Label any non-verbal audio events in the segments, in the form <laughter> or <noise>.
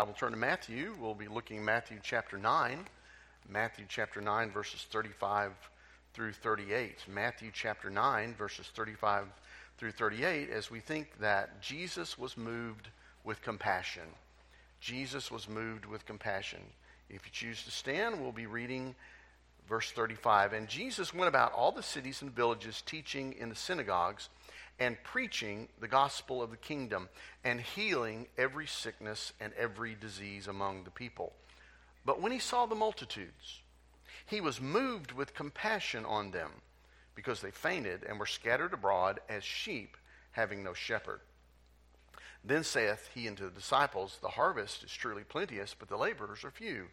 I will turn to Matthew. We'll be looking at Matthew chapter 9. Matthew chapter 9, verses 35 through 38. Matthew chapter 9, verses 35 through 38, as we think that Jesus was moved with compassion. Jesus was moved with compassion. If you choose to stand, we'll be reading verse 35. And Jesus went about all the cities and villages, teaching in the synagogues and preaching the gospel of the kingdom and healing every sickness and every disease among the people. But when he saw the multitudes, he was moved with compassion on them because they fainted and were scattered abroad as sheep having no shepherd. Then saith he unto the disciples, The harvest is truly plenteous, but the laborers are few.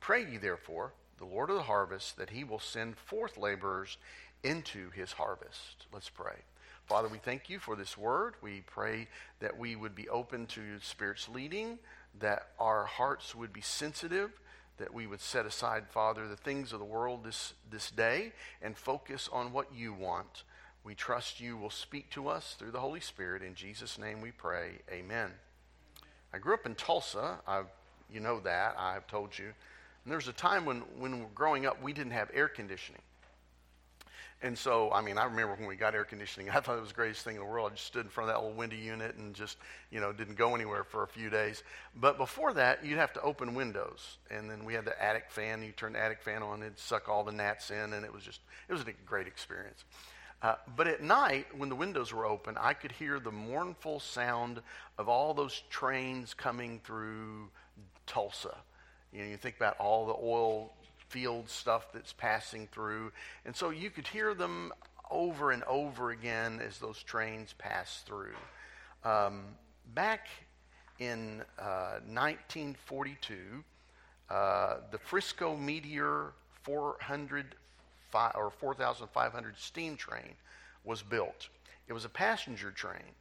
Pray ye therefore the Lord of the harvest that he will send forth laborers into his harvest. Let's pray. Father, we thank you for this word. We pray that we would be open to Spirit's leading, that our hearts would be sensitive, that we would set aside, Father, the things of the world this, this day and focus on what you want. We trust you will speak to us through the Holy Spirit. In Jesus' name we pray. Amen. I grew up in Tulsa. I've, you know that. I've told you. And there was a time when, when growing up, we didn't have air conditioning. And so, I mean, I remember when we got air conditioning, <laughs> I thought it was the greatest thing in the world. I just stood in front of that little windy unit and just, you know, didn't go anywhere for a few days. But before that, you'd have to open windows. And then we had the attic fan. You turn the attic fan on, it'd suck all the gnats in, and it was just, it was a great experience. Uh, but at night, when the windows were open, I could hear the mournful sound of all those trains coming through Tulsa. You know, you think about all the oil field stuff that's passing through. And so you could hear them over and over again as those trains pass through. Um, back in uh, 1942, uh, the Frisco Meteor 400 or 4,500 steam train was built. It was a passenger train.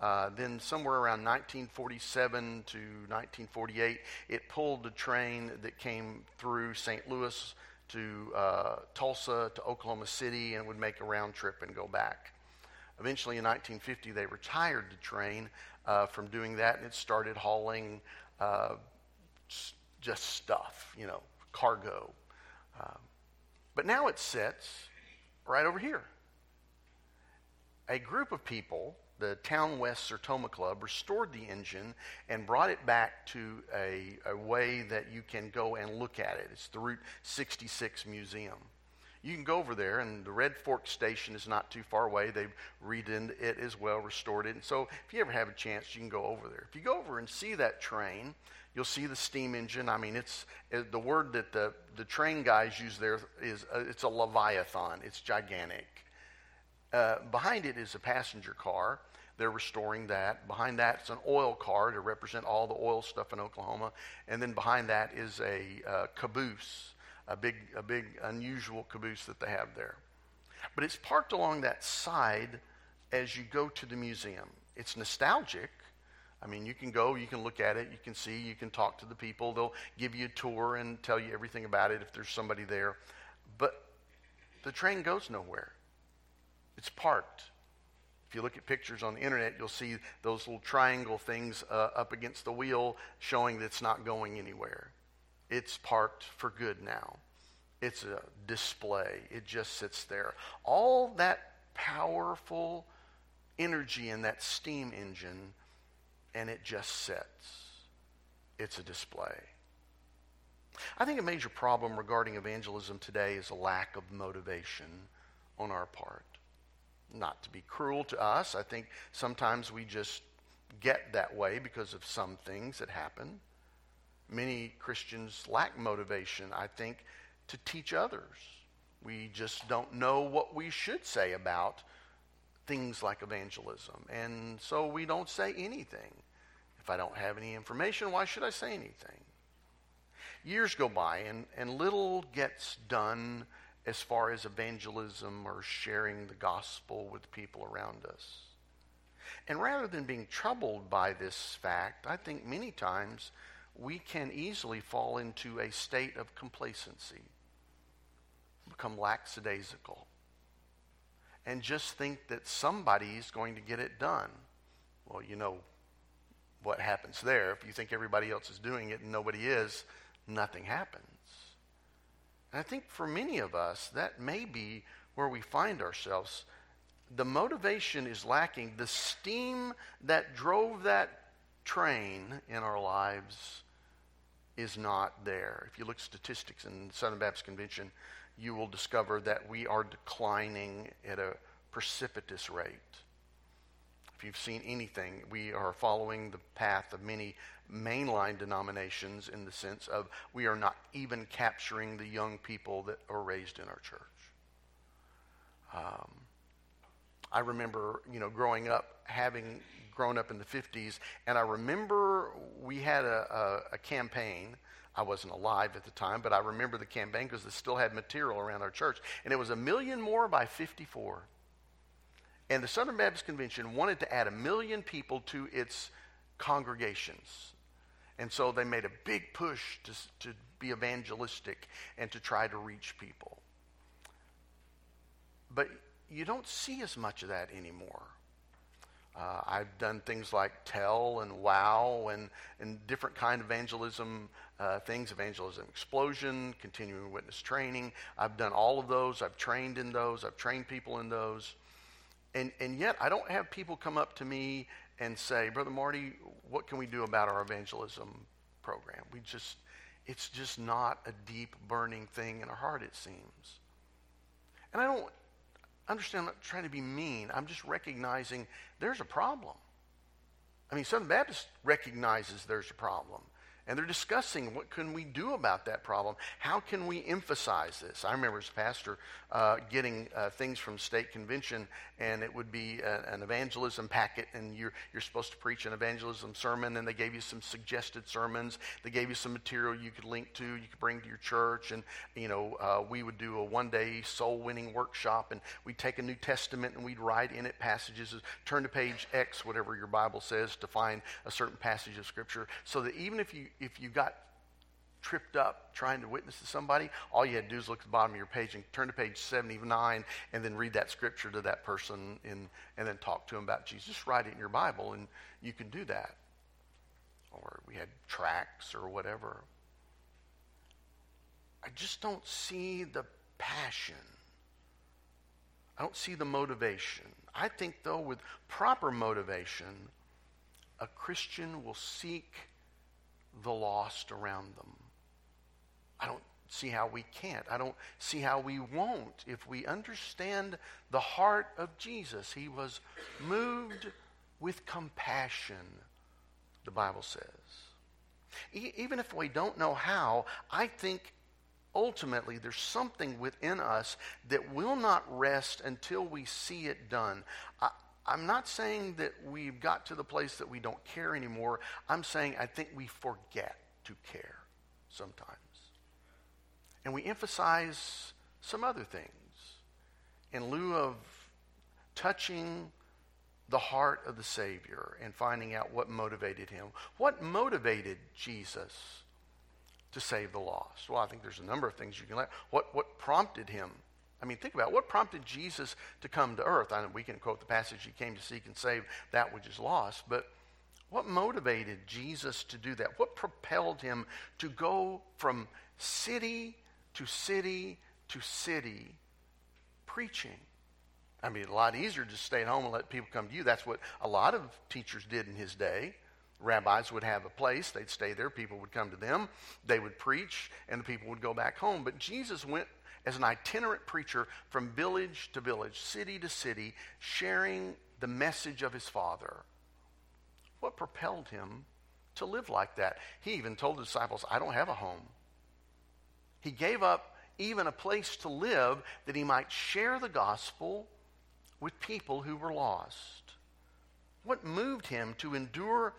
Uh, then, somewhere around 1947 to 1948, it pulled the train that came through St. Louis to uh, Tulsa to Oklahoma City and would make a round trip and go back. Eventually, in 1950, they retired the train uh, from doing that and it started hauling uh, just stuff, you know, cargo. Um, but now it sits right over here. A group of people the Town West Sertoma Club restored the engine and brought it back to a, a way that you can go and look at it. It's the Route 66 Museum. You can go over there, and the Red Fork Station is not too far away. They've redone it as well, restored it. And so, if you ever have a chance, you can go over there. If you go over and see that train, you'll see the steam engine. I mean, it's the word that the, the train guys use there is uh, it's a leviathan. It's gigantic. Uh, behind it is a passenger car. They're restoring that. Behind that is an oil car to represent all the oil stuff in Oklahoma. And then behind that is a uh, caboose, a big, a big unusual caboose that they have there. But it's parked along that side as you go to the museum. It's nostalgic. I mean, you can go, you can look at it, you can see, you can talk to the people. They'll give you a tour and tell you everything about it if there's somebody there. But the train goes nowhere. It's parked. If you look at pictures on the internet, you'll see those little triangle things uh, up against the wheel showing that it's not going anywhere. It's parked for good now. It's a display, it just sits there. All that powerful energy in that steam engine, and it just sits. It's a display. I think a major problem regarding evangelism today is a lack of motivation on our part not to be cruel to us. I think sometimes we just get that way because of some things that happen. Many Christians lack motivation, I think, to teach others. We just don't know what we should say about things like evangelism. And so we don't say anything. If I don't have any information, why should I say anything? Years go by and, and little gets done as far as evangelism or sharing the gospel with people around us. And rather than being troubled by this fact, I think many times we can easily fall into a state of complacency, become lackadaisical, and just think that somebody's going to get it done. Well, you know, what happens there. If you think everybody else is doing it and nobody is, nothing happens. And I think for many of us, that may be where we find ourselves. The motivation is lacking. The steam that drove that train in our lives is not there. If you look at statistics in the Southern Baptist Convention, you will discover that we are declining at a precipitous rate. If you've seen anything, we are following the path of many mainline denominations in the sense of we are not even capturing the young people that are raised in our church. Um, I remember, you know, growing up, having grown up in the 50s, and I remember we had a, a, a campaign. I wasn't alive at the time, but I remember the campaign because it still had material around our church. And it was a million more by 54. And the Southern Baptist Convention wanted to add a million people to its congregations. And so they made a big push to, to be evangelistic and to try to reach people. But you don't see as much of that anymore. Uh, I've done things like Tell and Wow and, and different kind of evangelism uh, things, Evangelism Explosion, continuing witness training. I've done all of those. I've trained in those. I've trained people in those. And, and yet, I don't have people come up to me and say, Brother Marty, what can we do about our evangelism program? We just, it's just not a deep, burning thing in our heart, it seems. And I don't understand, I'm not trying to be mean. I'm just recognizing there's a problem. I mean, Southern Baptist recognizes there's a problem and they're discussing what can we do about that problem? How can we emphasize this? I remember as a pastor uh, getting uh, things from state convention and it would be a, an evangelism packet and you're, you're supposed to preach an evangelism sermon and they gave you some suggested sermons. They gave you some material you could link to you could bring to your church and you know uh, we would do a one day soul winning workshop and we'd take a new testament and we'd write in it passages turn to page x whatever your bible says to find a certain passage of scripture so that even if you if you got tripped up trying to witness to somebody, all you had to do is look at the bottom of your page and turn to page 79 and then read that scripture to that person and, and then talk to them about Jesus. Write it in your Bible and you can do that. Or we had tracts or whatever. I just don't see the passion. I don't see the motivation. I think, though, with proper motivation, a Christian will seek the lost around them. I don't see how we can't. I don't see how we won't if we understand the heart of Jesus. He was moved with compassion, the Bible says. E- even if we don't know how, I think ultimately there's something within us that will not rest until we see it done. I, I'm not saying that we've got to the place that we don't care anymore. I'm saying I think we forget to care sometimes. And we emphasize some other things in lieu of touching the heart of the Savior and finding out what motivated him. What motivated Jesus to save the lost? Well, I think there's a number of things you can learn. What, what prompted him I mean, think about it. what prompted Jesus to come to earth. I know we can quote the passage, He came to seek and save that which is lost, but what motivated Jesus to do that? What propelled him to go from city to city to city preaching? I mean, a lot easier to stay at home and let people come to you. That's what a lot of teachers did in his day. Rabbis would have a place, they'd stay there, people would come to them, they would preach, and the people would go back home. But Jesus went as an itinerant preacher from village to village, city to city, sharing the message of his Father. What propelled him to live like that? He even told the disciples, I don't have a home. He gave up even a place to live that he might share the gospel with people who were lost. What moved him to endure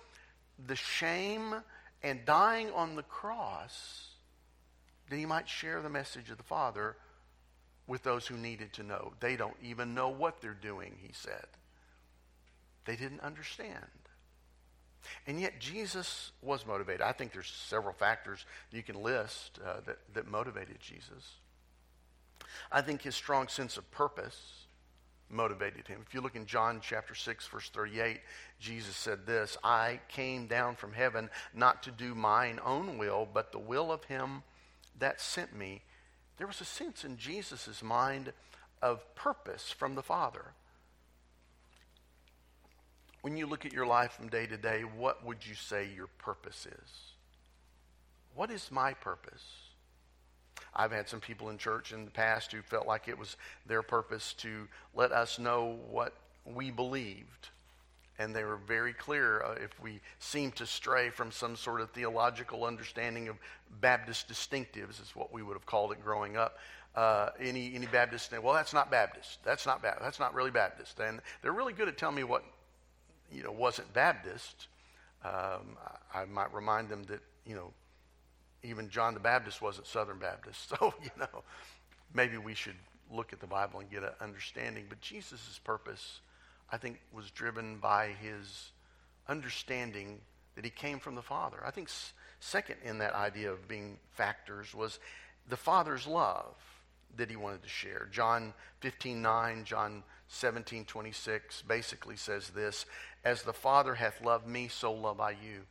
the shame and dying on the cross that he might share the message of the Father with those who needed to know. They don't even know what they're doing, he said. They didn't understand. And yet Jesus was motivated. I think there's several factors you can list uh, that, that motivated Jesus. I think his strong sense of purpose motivated him. If you look in John chapter 6, verse 38, Jesus said this I came down from heaven not to do mine own will, but the will of him that sent me. There was a sense in Jesus' mind of purpose from the Father. When you look at your life from day to day, what would you say your purpose is? What is my purpose? I've had some people in church in the past who felt like it was their purpose to let us know what we believed. And they were very clear uh, if we seemed to stray from some sort of theological understanding of Baptist distinctives, is what we would have called it growing up. Uh, any any Baptist, well, that's not Baptist. That's not. That's not really Baptist. And they're really good at telling me what you know wasn't Baptist. Um, I, I might remind them that you know even John the Baptist wasn't Southern Baptist. <laughs> So, you know, maybe we should look at the Bible and get an understanding. But Jesus' purpose, I think, was driven by his understanding that he came from the Father. I think second in that idea of being factors was the Father's love that he wanted to share. John 15, 9, John 17, 26 basically says this, As the Father hath loved me, so love I you.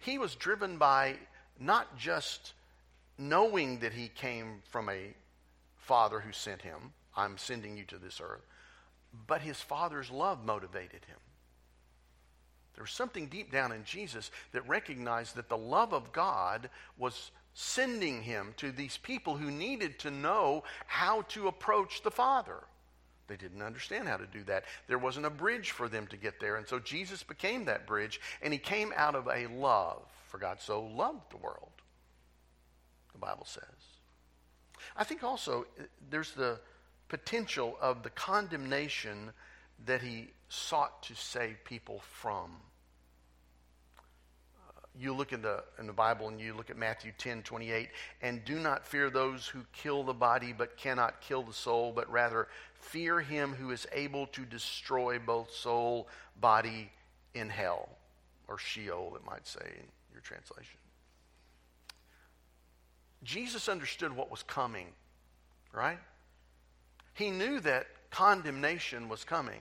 He was driven by not just knowing that he came from a father who sent him, I'm sending you to this earth, but his father's love motivated him. There was something deep down in Jesus that recognized that the love of God was sending him to these people who needed to know how to approach the Father. They didn't understand how to do that. There wasn't a bridge for them to get there. And so Jesus became that bridge, and he came out of a love. For God so loved the world, the Bible says. I think also uh, there's the potential of the condemnation that he sought to save people from uh, you look in the, in the Bible and you look at Matthew 10 28, and do not fear those who kill the body but cannot kill the soul, but rather fear him who is able to destroy both soul, body in hell, or Sheol, it might say in your translation. Jesus understood what was coming, right? He knew that condemnation was coming.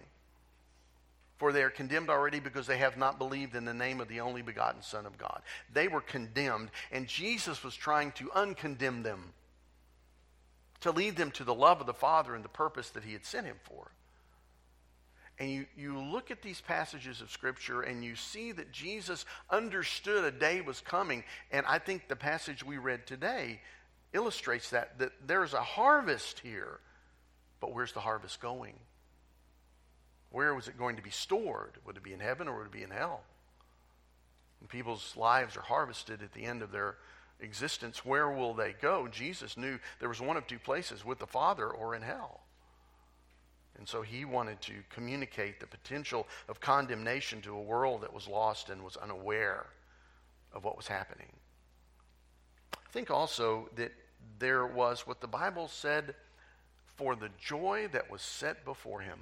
For they are condemned already because they have not believed in the name of the only begotten Son of God. They were condemned, and Jesus was trying to uncondemn them, to lead them to the love of the Father and the purpose that He had sent Him for. And you, you look at these passages of Scripture and you see that Jesus understood a day was coming. And I think the passage we read today illustrates that, that there's a harvest here. But where's the harvest going? Where was it going to be stored? Would it be in heaven or would it be in hell? When people's lives are harvested at the end of their existence, where will they go? Jesus knew there was one of two places with the Father or in hell. And so he wanted to communicate the potential of condemnation to a world that was lost and was unaware of what was happening. I think also that there was what the Bible said for the joy that was set before him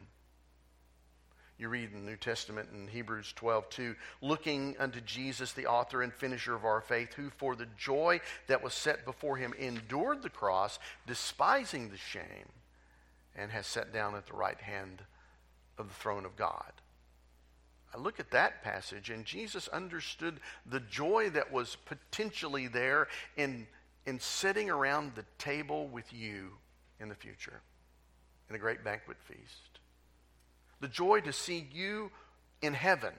you read in the New Testament in Hebrews 12, 2, looking unto Jesus, the author and finisher of our faith, who for the joy that was set before him endured the cross, despising the shame, and has sat down at the right hand of the throne of God. I look at that passage, and Jesus understood the joy that was potentially there in, in sitting around the table with you in the future in a great banquet feast the joy to see you in heaven,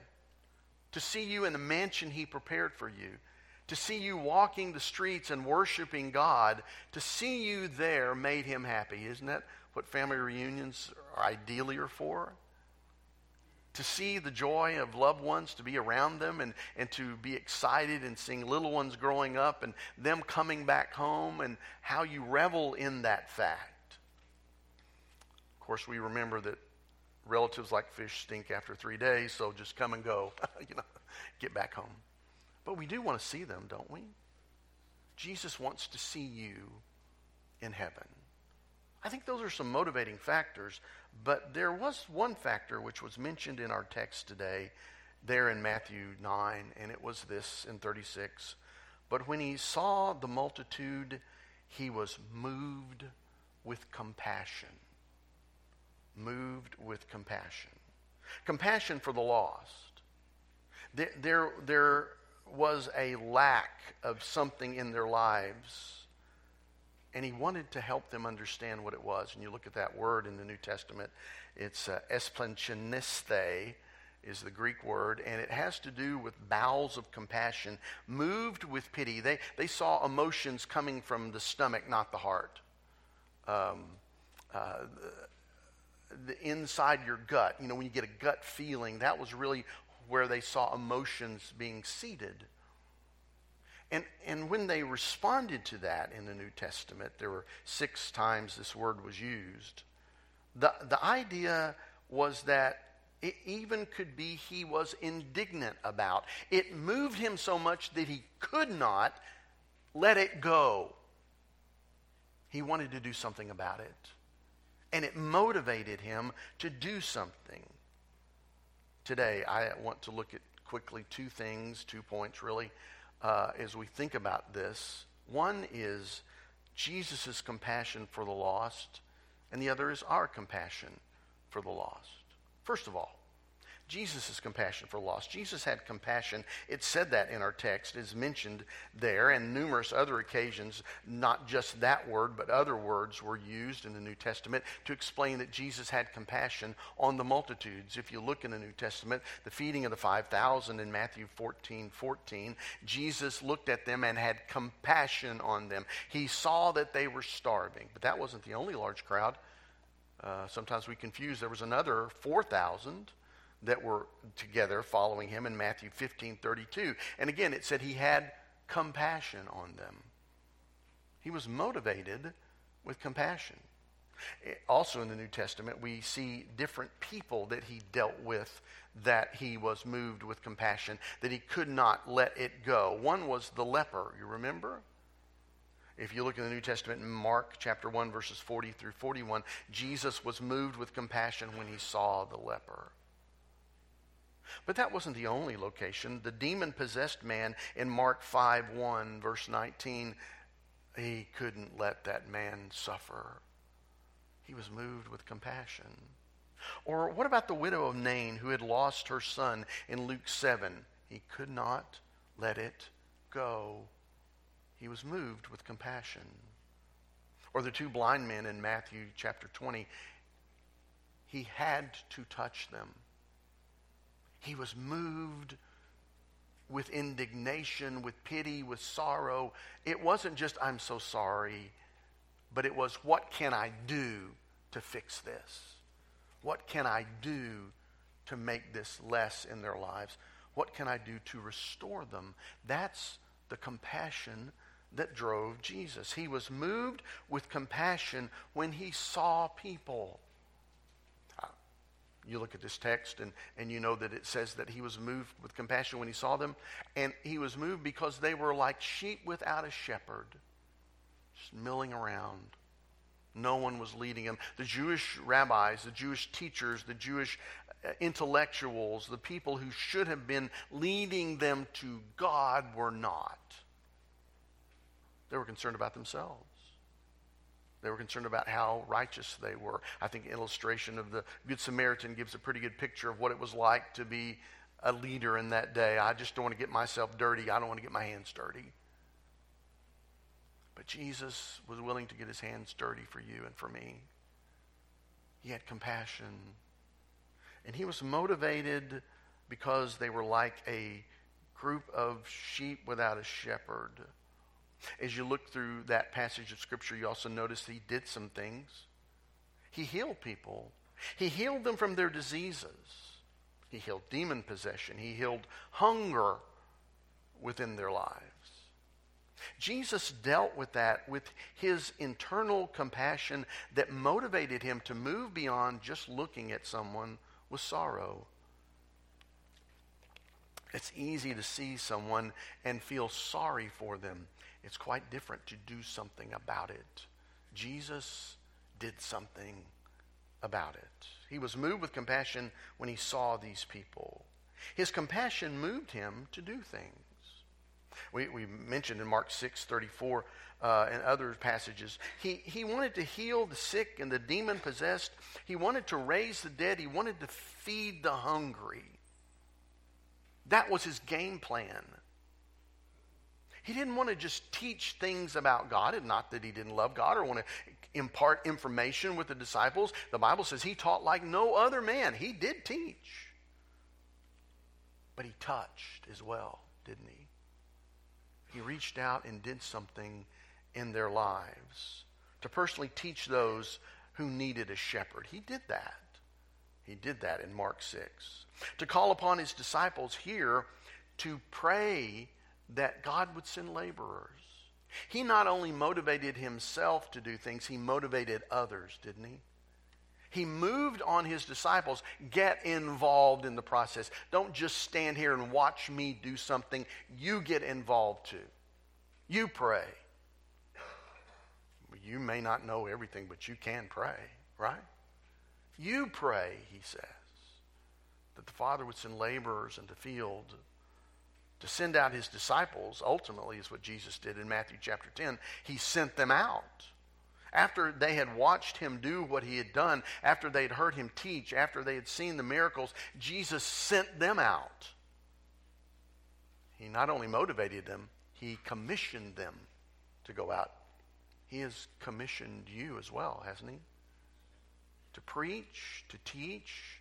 to see you in the mansion He prepared for you, to see you walking the streets and worshiping God, to see you there made Him happy. Isn't that what family reunions are ideally are for? To see the joy of loved ones, to be around them, and, and to be excited and seeing little ones growing up and them coming back home, and how you revel in that fact. Of course, we remember that relatives like fish stink after three days, so just come and go, <laughs> you know, get back home. But we do want to see them, don't we? Jesus wants to see you in heaven. I think those are some motivating factors, but there was one factor which was mentioned in our text today, there in Matthew 9, and it was this in 36. But when he saw the multitude, he was moved with compassion moved with compassion. Compassion for the lost. There, there, there was a lack of something in their lives and he wanted to help them understand what it was. And you look at that word in the New Testament, it's uh, is the Greek word, and it has to do with bowels of compassion, moved with pity. They, they saw emotions coming from the stomach, not the heart. Um, uh, the, the inside your gut, you know, when you get a gut feeling, that was really where they saw emotions being seated. And, when they responded to that in the New Testament, there were six times this word was used. The, the idea was that it even could be he was indignant about. It moved him so much that he could not let it go. He wanted to do something about it. And it motivated him to do something. Today, I want to look at quickly two things, two points really uh, as we think about this. One is Jesus' compassion for the lost, and the other is our compassion for the lost. First of all, Jesus' compassion for lost. Jesus had compassion. It said that in our text, is mentioned there, and numerous other occasions, not just that word, but other words were used in the New Testament to explain that Jesus had compassion on the multitudes. If you look in the New Testament, the feeding of the 5,000 in Matthew 14 14, Jesus looked at them and had compassion on them. He saw that they were starving, but that wasn't the only large crowd. Uh, sometimes we confuse. There was another 4,000 that were together following him in Matthew 15 32. And again, it said he had compassion on them. He was motivated with compassion. Eh, also in the New Testament, we see different people that he dealt with that he was moved with compassion, that he could not let it go. One was the leper, you remember? If you look in the New Testament in Mark chapter 1, verses 40 through 41, Jesus was moved with compassion when he saw the leper. But that wasn't the only location. The demon possessed man in Mark 5 1, verse 19, he couldn't let that man suffer. He was moved with compassion. Or what about the widow of Nain who had lost her son in Luke 7? He could not let it go. He was moved with compassion. Or the two blind men in Matthew chapter 20, he had to touch them. He was moved with indignation, with pity, with sorrow. It wasn't just, I'm so sorry, but it was, what can I do to fix this? What can I do to make this less in their lives? What can I do to restore them? That's the compassion that drove Jesus. He was moved with compassion when he saw people you look at this text and, and you know that it says that he was moved with compassion when he saw them. And he was moved because they were like sheep without a shepherd, just milling around. No one was leading them. The Jewish rabbis, the Jewish teachers, the Jewish uh, intellectuals, the people who should have been leading them to God were not. They were concerned about themselves. They were concerned about how righteous they were. I think illustration of the Good Samaritan gives a pretty good picture of what it was like to be a leader in that day. I just don't want to get myself dirty. I don't want to get my hands dirty. But Jesus was willing to get his hands dirty for you and for me. He had compassion. And he was motivated because they were like a group of sheep without a shepherd. As you look through that passage of Scripture, you also notice he did some things. He healed people, he healed them from their diseases. He healed demon possession, he healed hunger within their lives. Jesus dealt with that with his internal compassion that motivated him to move beyond just looking at someone with sorrow. It's easy to see someone and feel sorry for them it's quite different to do something about it. Jesus did something about it. He was moved with compassion when he saw these people. His compassion moved him to do things. we, we mentioned in Mark 6 34 uh, and other passages. He, he wanted to heal the sick and the demon possessed. He wanted to raise the dead. He wanted to feed the hungry. That was his game plan. He didn't want to just teach things about God, and not that he didn't love God or want to impart information with the disciples. The Bible says he taught like no other man. He did teach. But he touched as well, didn't he? He reached out and did something in their lives to personally teach those who needed a shepherd. He did that. He did that in Mark 6. To call upon his disciples here to pray that God would send laborers. He not only motivated himself to do things, he motivated others, didn't he? He moved on his disciples. Get involved in the process. Don't just stand here and watch me do something. You get involved too. You pray. You may not know everything, but you can pray, right? You pray, he says, that the Father would send laborers into the field to send out his disciples, ultimately, is what Jesus did in Matthew chapter 10. He sent them out. After they had watched him do what he had done, after they had heard him teach, after they had seen the miracles, Jesus sent them out. He not only motivated them, he commissioned them to go out. He has commissioned you as well, hasn't he? To preach, to teach,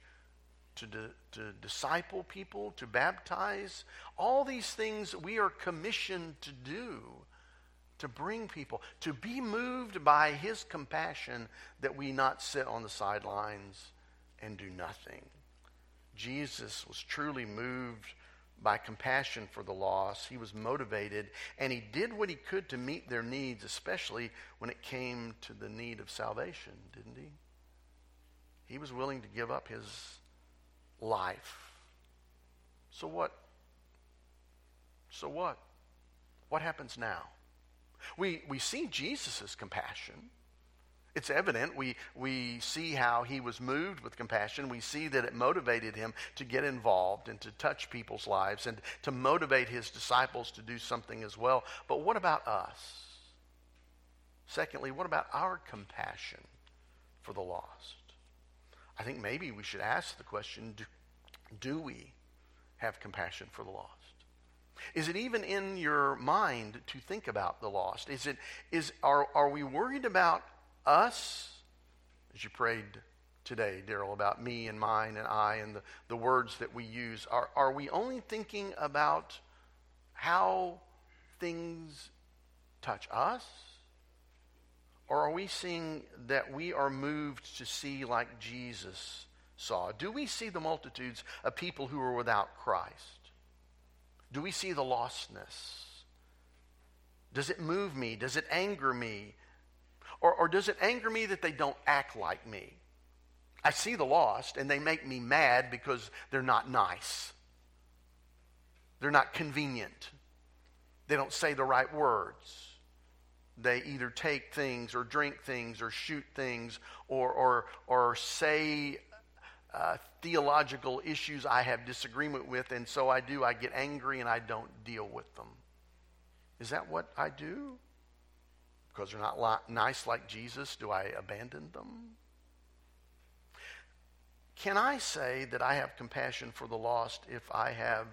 to, to disciple people, to baptize. All these things we are commissioned to do to bring people, to be moved by his compassion that we not sit on the sidelines and do nothing. Jesus was truly moved by compassion for the lost. He was motivated, and he did what he could to meet their needs, especially when it came to the need of salvation, didn't he? He was willing to give up his life. So what? So what? What happens now? We, we see Jesus' compassion. It's evident. We, we see how he was moved with compassion. We see that it motivated him to get involved and to touch people's lives and to motivate his disciples to do something as well. But what about us? Secondly, what about our compassion for the lost? I think maybe we should ask the question do, do we have compassion for the lost? Is it even in your mind to think about the lost? Is it, is, are, are we worried about us, as you prayed today, Daryl, about me and mine and I and the, the words that we use? Are, are we only thinking about how things touch us? Or are we seeing that we are moved to see like Jesus saw? Do we see the multitudes of people who are without Christ? Do we see the lostness? Does it move me? Does it anger me? Or, or does it anger me that they don't act like me? I see the lost and they make me mad because they're not nice. They're not convenient. They don't say the right words they either take things or drink things or shoot things or, or, or say uh, theological issues I have disagreement with, and so I do. I get angry and I don't deal with them. Is that what I do? Because they're not li- nice like Jesus, do I abandon them? Can I say that I have compassion for the lost if I have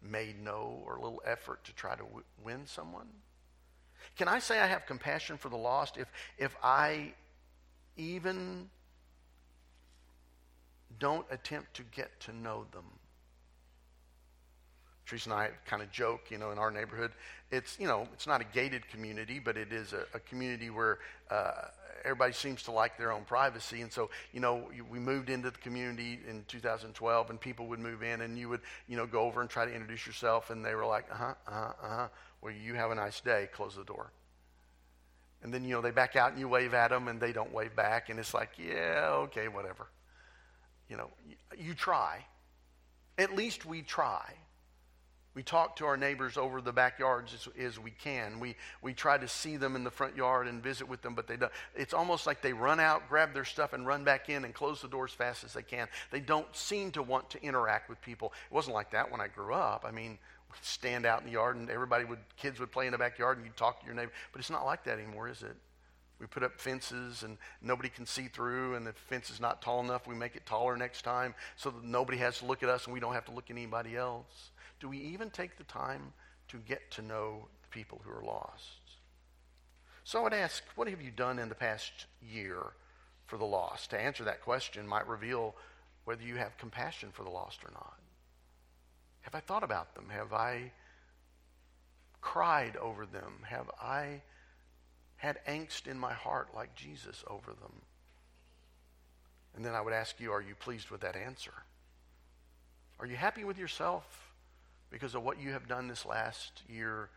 made no or little effort to try to w- win someone? Can I say I have compassion for the lost if, if I even don't attempt to get to know them? Teresa and I kind of joke, you know, in our neighborhood. It's, you know, it's not a gated community, but it is a, a community where uh, everybody seems to like their own privacy. And so, you know, we moved into the community in 2012, and people would move in, and you would, you know, go over and try to introduce yourself, and they were like, uh huh, uh huh, uh huh. Well, you have a nice day. Close the door. And then, you know, they back out and you wave at them and they don't wave back. And it's like, yeah, okay, whatever. You know, you try. At least we try. We talk to our neighbors over the backyards as, as, we can. We, we try to see them in the front yard and visit with them, but they don't. It's almost like they run out, grab their stuff, and run back in and close the door as fast as they can. They don't seem to want to interact with people. It wasn't like that when I grew up. I mean, stand out in the yard and everybody would, kids would play in the backyard and you'd talk to your neighbor. But it's not like that anymore, is it? We put up fences and nobody can see through, and the fence is not tall enough. We make it taller next time so that nobody has to look at us and we don't have to look at anybody else. Do we even take the time to get to know the people who are lost? So I would ask, what have you done in the past year for the lost? To answer that question might reveal whether you have compassion for the lost or not. Have I thought about them? Have I cried over them? Have I had angst in my heart like Jesus over them? And then I would ask you, are you pleased with that answer? Are you happy with yourself because of what you have done this last year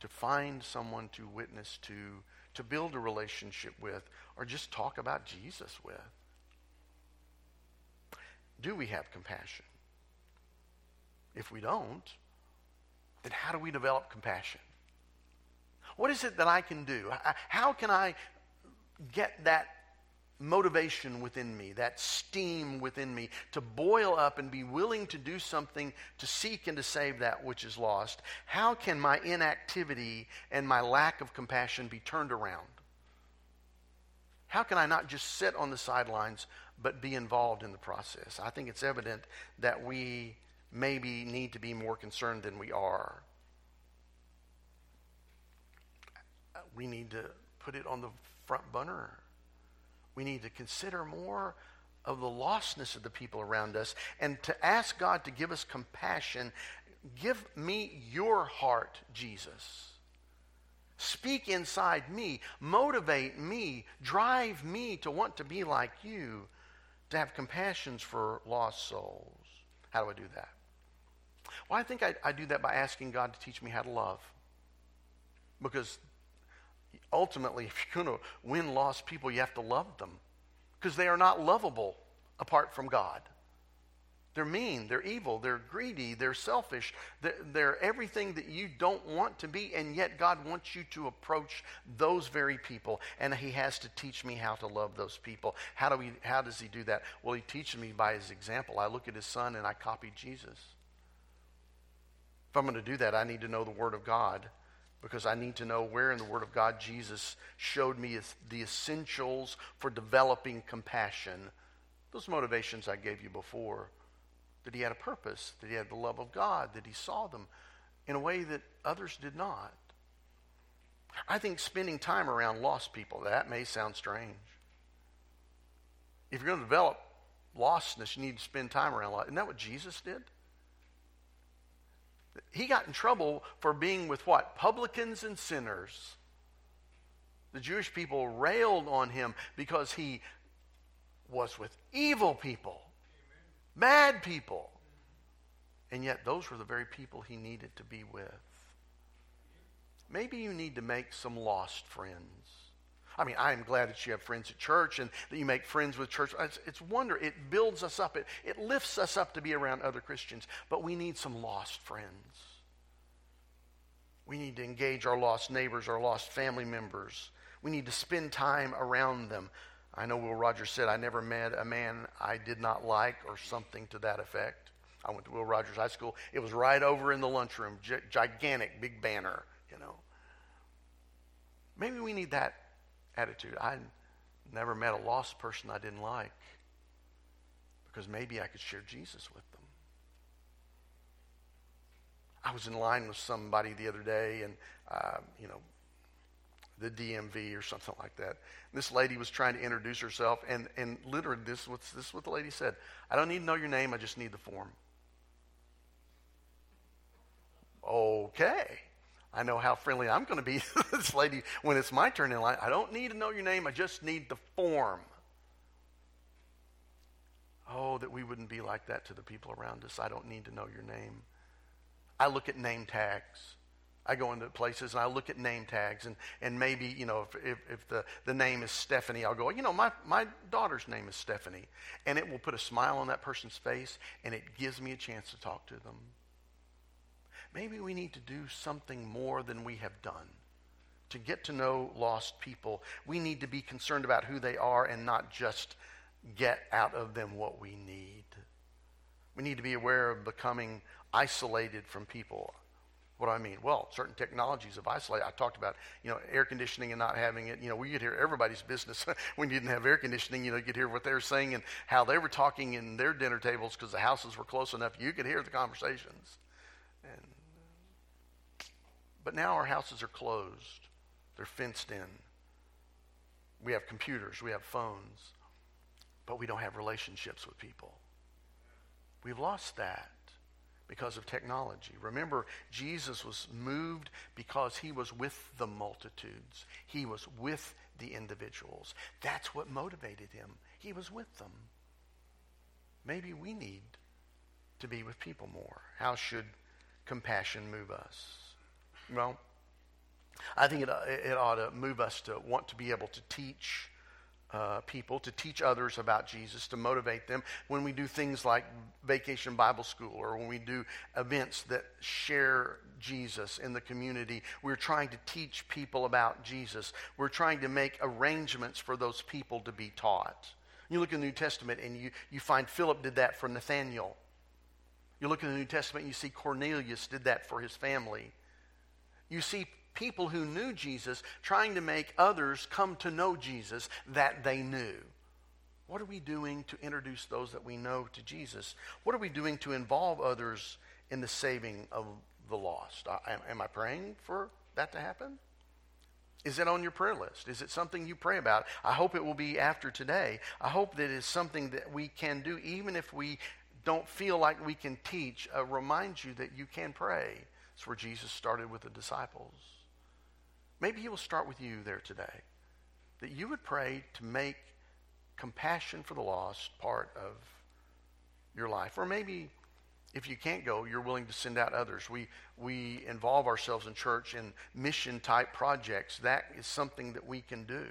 to find someone to witness to, to build a relationship with, or just talk about Jesus with? Do we have compassion? If we don't, then how do we develop compassion? What is it that I can do? How can I get that motivation within me, that steam within me to boil up and be willing to do something to seek and to save that which is lost? How can my inactivity and my lack of compassion be turned around? How can I not just sit on the sidelines but be involved in the process? I think it's evident that we maybe need to be more concerned than we are. We need to put it on the front burner. We need to consider more of the lostness of the people around us and to ask God to give us compassion. Give me your heart, Jesus. Speak inside me, motivate me, drive me to want to be like you, to have compassions for lost souls. How do I do that? Well, I think I, I do that by asking God to teach me how to love. Because ultimately, <laughs> if you're going to win lost people, you have to love them. Because they are not lovable apart from God. They're mean, they're evil, they're greedy, they're selfish, they're, they're, everything that you don't want to be, and yet God wants you to approach those very people, and He has to teach me how to love those people. How, do we, how does He do that? Well, He teaches me by His example. I look at His Son and I copy Jesus. If I'm going to do that, I need to know the Word of God because I need to know where in the Word of God Jesus showed me the essentials for developing compassion. Those motivations I gave you before that he had a purpose, that he had the love of God, that he saw them in a way that others did not. I think spending time around lost people, that may sound strange. If you're going to develop lostness, you need to spend time around lost. Isn't that what Jesus did? He got in trouble for being with what? Publicans and sinners. The Jewish people railed on him because he was with evil people, mad people. And yet, those were the very people he needed to be with. Maybe you need to make some lost friends. I mean, I am glad that you have friends at church and that you make friends with church. It's, it's wonder. It builds us up. It, it lifts us up to be around other Christians. But we need some lost friends. We need to engage our lost neighbors, our lost family members. We need to spend time around them. I know Will Rogers said, I never met a man I did not like, or something to that effect. I went to Will Rogers High School. It was right over in the lunchroom, G- gigantic, big banner, you know. Maybe we need that attitude. I never met a lost person I didn't like because maybe I could share Jesus with them. I was in line with somebody the other day, and uh, you know, the DMV or something like that. This lady was trying to introduce herself, and, and literally, this, what's, this is what the lady said I don't need to know your name, I just need the form. Okay. I know how friendly I'm going to be <laughs> to this lady when it's my turn in line. I don't need to know your name, I just need the form. Oh, that we wouldn't be like that to the people around us. I don't need to know your name. I look at name tags. I go into places and I look at name tags and, and maybe, you know, if, if, if, the, the name is Stephanie, I'll go, you know, my, my daughter's name is Stephanie. And it will put a smile on that person's face and it gives me a chance to talk to them. Maybe we need to do something more than we have done. To get to know lost people, we need to be concerned about who they are and not just get out of them what we need. We need to be aware of becoming isolated from people. What do I mean? Well, certain technologies have isolated. I talked about, you know, air conditioning and not having it. You know, we could hear everybody's business <laughs> when you didn't have air conditioning. You know, you could hear what they were saying and how they were talking in their dinner tables because the houses were close enough. You could hear the conversations. And, but now our houses are closed. They're fenced in. We have computers. We have phones. But we don't have relationships with people. We've lost that because of technology. Remember, Jesus was moved because he was with the multitudes, he was with the individuals. That's what motivated him. He was with them. Maybe we need to be with people more. How should compassion move us? Well, I think it, it ought to move us to want to be able to teach uh, people, to teach others about Jesus, to motivate them. When we do things like Vacation Bible School or when we do events that share Jesus in the community, we're trying to teach people about Jesus. We're trying to make arrangements for those people to be taught. You look in the New Testament and you, you find Philip did that for Nathaniel. You look in the New Testament and you see Cornelius did that for his family. You see people who knew Jesus trying to make others come to know Jesus that they knew. What are we doing to introduce those that we know to Jesus? What are we doing to involve others in the saving of the lost? Am I praying for that to happen? Is it on your prayer list? Is it something you pray about? I hope it will be after today. I hope that it's something that we can do, even if we don't feel like we can teach. Uh, remind you that you can pray. It's where Jesus started with the disciples. Maybe He will start with you there today. That you would pray to make compassion for the lost part of your life. Or maybe if you can't go, you're willing to send out others. We, we involve ourselves in church in mission type projects. That is something that we can do.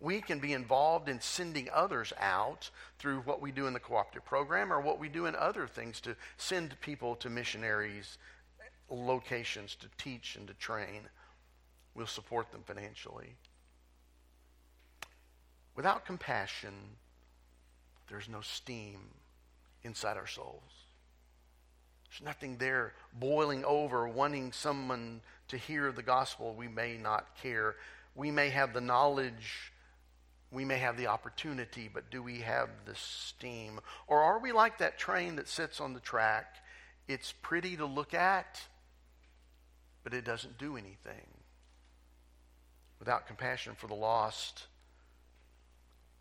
We can be involved in sending others out through what we do in the cooperative program or what we do in other things to send people to missionaries locations to teach and to train. We'll support them financially. Without compassion, there's no steam inside our souls. There's nothing there boiling over, wanting someone to hear the gospel. We may not care. We may have the knowledge. We may have the opportunity, but do we have the steam? Or are we like that train that sits on the track? It's pretty to look at, but it doesn't do anything without compassion for the lost,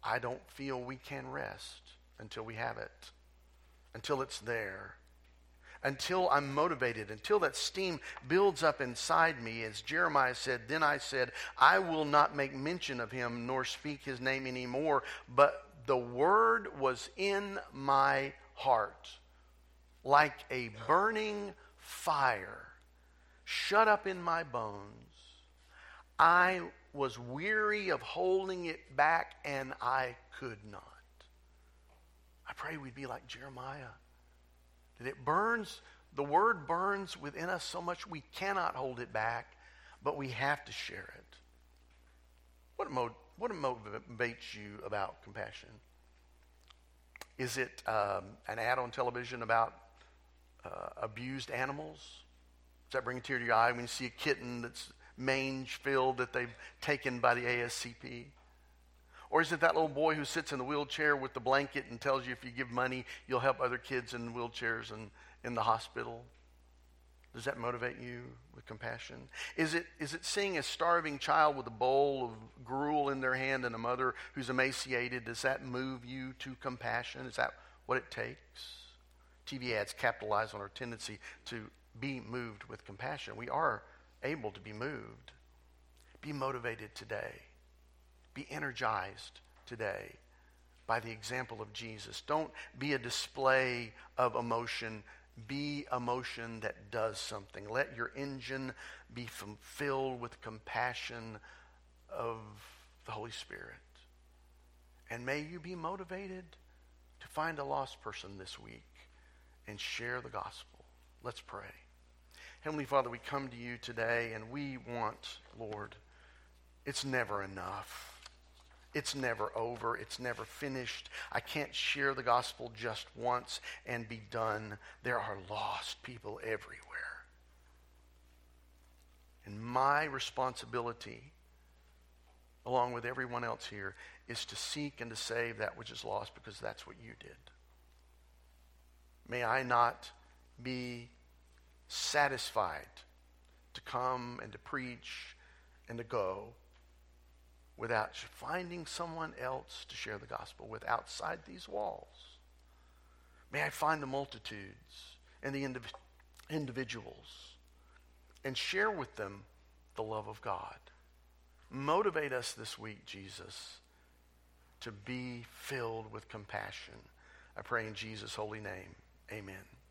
I don't feel we can rest until we have it, until it's there, until I'm motivated, until that steam builds up inside me. As Jeremiah said, Then I said, I will not make mention of him nor speak his name anymore, but the word was in my heart like a burning fire shut up in my bones. I was weary of holding it back and I could not. I pray we'd be like Jeremiah. That it burns, the word burns within us so much we cannot hold it back, but we have to share it. What, mo- what motivates you about compassion? Is it um, an ad on television about uh, abused animals? That bring a tear to your eye when you see a kitten that's mange filled that they've taken by the ASCP? Or is it that little boy who sits in the wheelchair with the blanket and tells you if you give money, you'll help other kids in wheelchairs and in the hospital? Does that motivate you with compassion? Is it, is it seeing a starving child with a bowl of gruel in their hand and a mother who's emaciated? Does that move you to compassion? Is that what it takes? TV ads capitalize on our tendency to be moved with compassion. We are able to be moved. Be motivated today. Be energized today by the example of Jesus. Don't be a display of emotion. Be emotion that does something. Let your engine be filled with compassion of the Holy Spirit. And may you be motivated to find a lost person this week and share the gospel. Let's pray. Heavenly Father, we come to you today and we want, Lord, it's never enough. It's never over. It's never finished. I can't share the gospel just once and be done. There are lost people everywhere. And my responsibility, along with everyone else here, is to seek and to save that which is lost because that's what you did. May I not be satisfied to come and to preach and to go without finding someone else to share the gospel with outside these walls. May I find the multitudes and the indiv- individuals and share with them the love of God. Motivate us this week, Jesus, to be filled with compassion. I pray in Jesus' holy name. Amen.